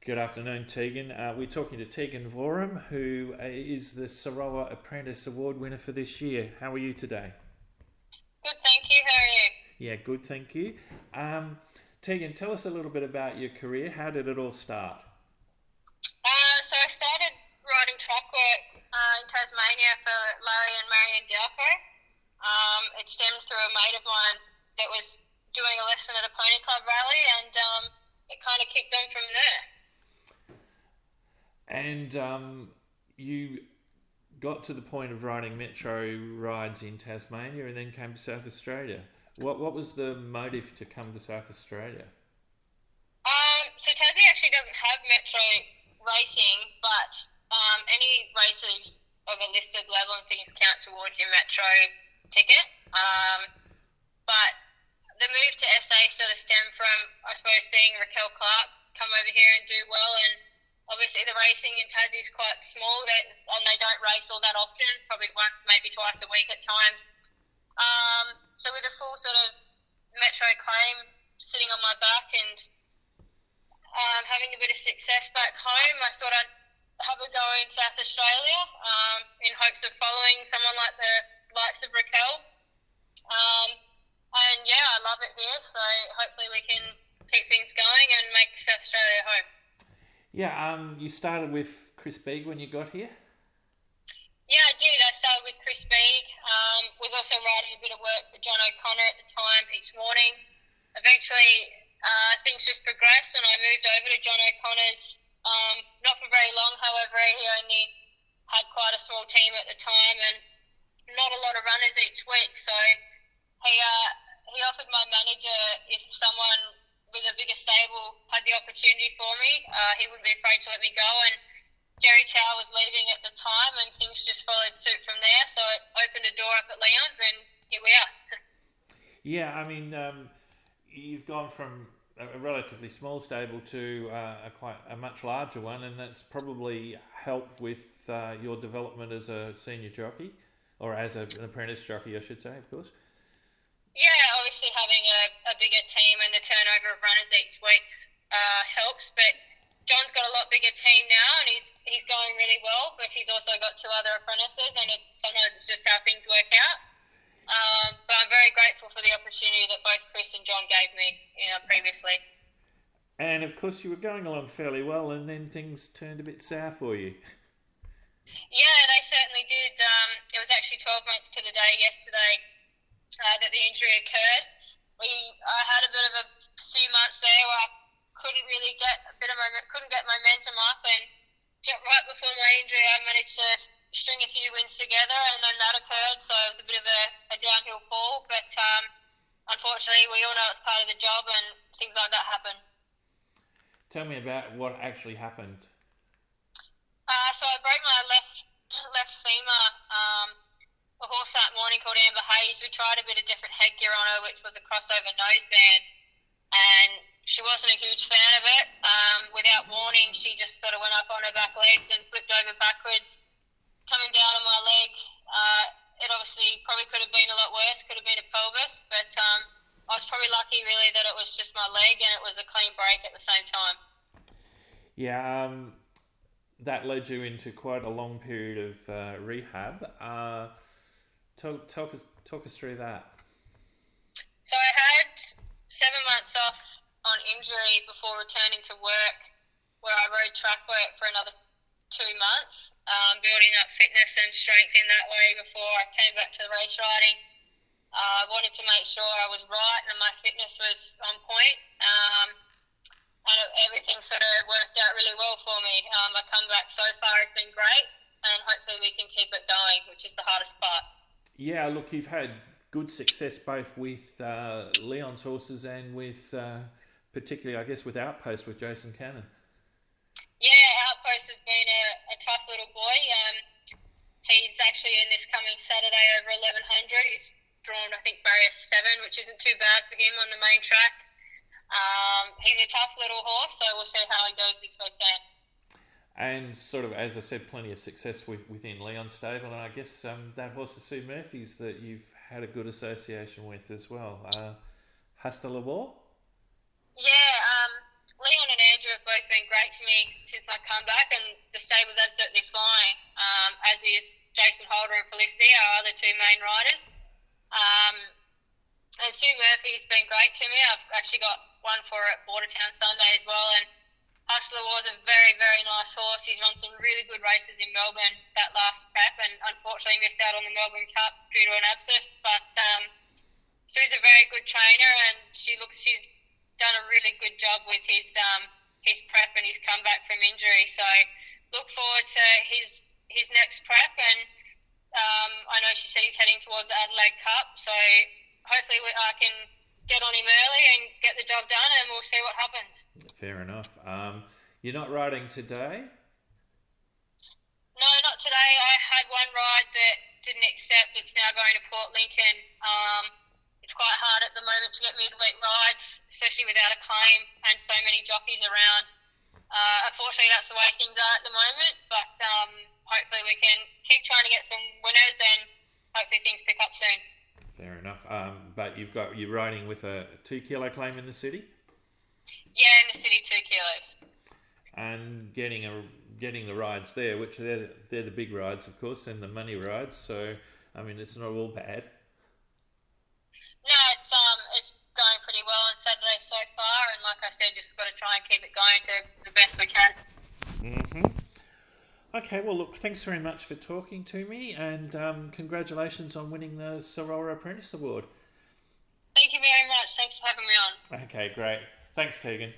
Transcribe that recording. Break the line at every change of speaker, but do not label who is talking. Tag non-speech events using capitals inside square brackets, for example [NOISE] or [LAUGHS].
Good afternoon, Teagan. Uh, we're talking to Teagan Voorham, who uh, the SAROA Apprentice Award winner for this year. How are you today?
Good, thank you. How are you?
Yeah, good, thank you. Um, Teagan, tell us a little bit about your career. How did it all start?
Uh, so I started riding track work uh, in Tasmania for Larry and Marion Delco. Um, it stemmed through a mate of mine that was doing a lesson at a pony club rally, and um, it kind of kicked on from there.
And um, you got to the point of riding metro rides in Tasmania and then came to South Australia. What what was the motive to come to South Australia?
Um, so Tassie actually doesn't have metro racing, but um, any races of a listed level and things count towards your metro ticket. Um, but the move to SA sort of stemmed from, I suppose, seeing Raquel Clark come over here and do well. And obviously, the racing in Tassie is quite small, and they don't race all that often, probably once, maybe twice a week at times. Um, so, with a full sort of metro claim sitting on my back and um, having a bit of success back home, I thought I'd have a go in South Australia um, in hopes of following someone like the likes of Raquel. Um, and yeah, I love it here, so hopefully we can keep things going and make South Australia home.
Yeah, um, you started with Chris Bieg when you got here?
Yeah, I did. I started with Chris Bieg. Um, was also writing a bit of work for John O'Connor at the time each morning. Eventually, uh, things just progressed, and I moved over to John O'Connor's. Um, not for very long, however. He only had quite a small team at the time, and not a lot of runners each week. So he uh, he offered my manager if someone with a bigger stable had the opportunity for me, uh, he wouldn't be afraid to let me go. And Jerry Chau was leaving at the time, and things just followed suit from there. So it opened a door up at Leon's, and here we are. [LAUGHS]
yeah, I mean, um, you've gone from a relatively small stable to uh, a quite a much larger one, and that's probably helped with uh, your development as a senior jockey or as a, an apprentice jockey, I should say, of course.
Yeah, having a, a bigger team and the turnover of runners each week uh, helps, but John's got a lot bigger team now and he's he's going really well, but he's also got two other apprentices and it, sometimes it's just how things work out. Um, but I'm very grateful for the opportunity that both Chris and John gave me you know, previously.
And of course, you were going along fairly well, and then things turned a bit sour for you.
Yeah, they certainly did. Um, it was actually 12 months to the day yesterday uh, that the injury occurred. We I had a bit of a few months there where I couldn't really get a bit of moment, couldn't get momentum up, and right before my injury, I managed to string a few wins together, and then that occurred. So it was a bit of a, a downhill fall, but um, unfortunately, we all know it's part of the job, and things like that happen.
Tell me about what actually happened.
Uh, so I broke my left [CLEARS THROAT] left femur. Um, a horse that morning called Amber Hayes. We tried a bit of different headgear on her, which was a crossover noseband, and she wasn't a huge fan of it. Um, without warning, she just sort of went up on her back legs and flipped over backwards, coming down on my leg. Uh, it obviously probably could have been a lot worse. Could have been a pelvis, but um, I was probably lucky really that it was just my leg and it was a clean break at the same time.
Yeah. Um that led you into quite a long period of uh, rehab. Uh, talk, talk, us, talk us through that.
So I had seven months off on injury before returning to work, where I rode track work for another two months, um, building up fitness and strength in that way before I came back to the race riding. Uh, I wanted to make sure I was right and my fitness was on point. Um, and everything sort of worked out really well for me. Um, my comeback so far has been great, and hopefully we can keep it going, which is the hardest part.
Yeah, look, you've had good success both with uh, Leon's horses and with, uh, particularly, I guess, with Outpost with Jason Cannon.
Yeah, Outpost has been a, a tough little boy. Um, he's actually in this coming Saturday over 1100. He's drawn, I think, barrier seven, which isn't too bad for him on the main track. Um, he's a tough little horse, so we'll see how he goes this weekend.
And sort of, as I said, plenty of success with, within Leon Stable, and I guess um, that horse, the Sue Murphy's, that you've had a good association with as well. Uh, Hasta Labor?
Yeah, um, Leon and Andrew have both been great to me since my comeback, and the stable's absolutely flying. Um, as is Jason Holder and Felicity, our other two main riders. Um, and Sue Murphy's been great to me. I've actually got one for at Bordertown Sunday as well, and Hustler was a very, very nice horse. He's run some really good races in Melbourne that last prep, and unfortunately missed out on the Melbourne Cup due to an abscess. But um, Sue's a very good trainer, and she looks she's done a really good job with his um, his prep and his comeback from injury. So look forward to his his next prep, and um, I know she said he's heading towards the Adelaide Cup. So hopefully we, I can get on him early and get the job done, and we'll see what happens.
Fair enough. Um, you're not riding today?
No, not today. I had one ride that didn't accept. It's now going to Port Lincoln. Um, it's quite hard at the moment to get midweek rides, especially without a claim and so many jockeys around. Uh, unfortunately, that's the way things are at the moment. But um, hopefully, we can keep trying to get some winners, and hopefully, things pick up soon.
Fair enough. Um, but you've got you're riding with a two kilo claim in the city.
Yeah, in the city, two kilos.
And getting a getting the rides there, which they're they're the big rides, of course, and the money rides. So I mean, it's not all bad.
No, it's um, it's going pretty well on Saturday so far, and like I said, just got to try and keep it going to the best we can.
Mm-hmm. Okay, well, look, thanks very much for talking to me, and um, congratulations on winning the SAROA Apprentice Award.
Thank you very much. Thanks for having me on.
Okay, great. Thanks, Teagan.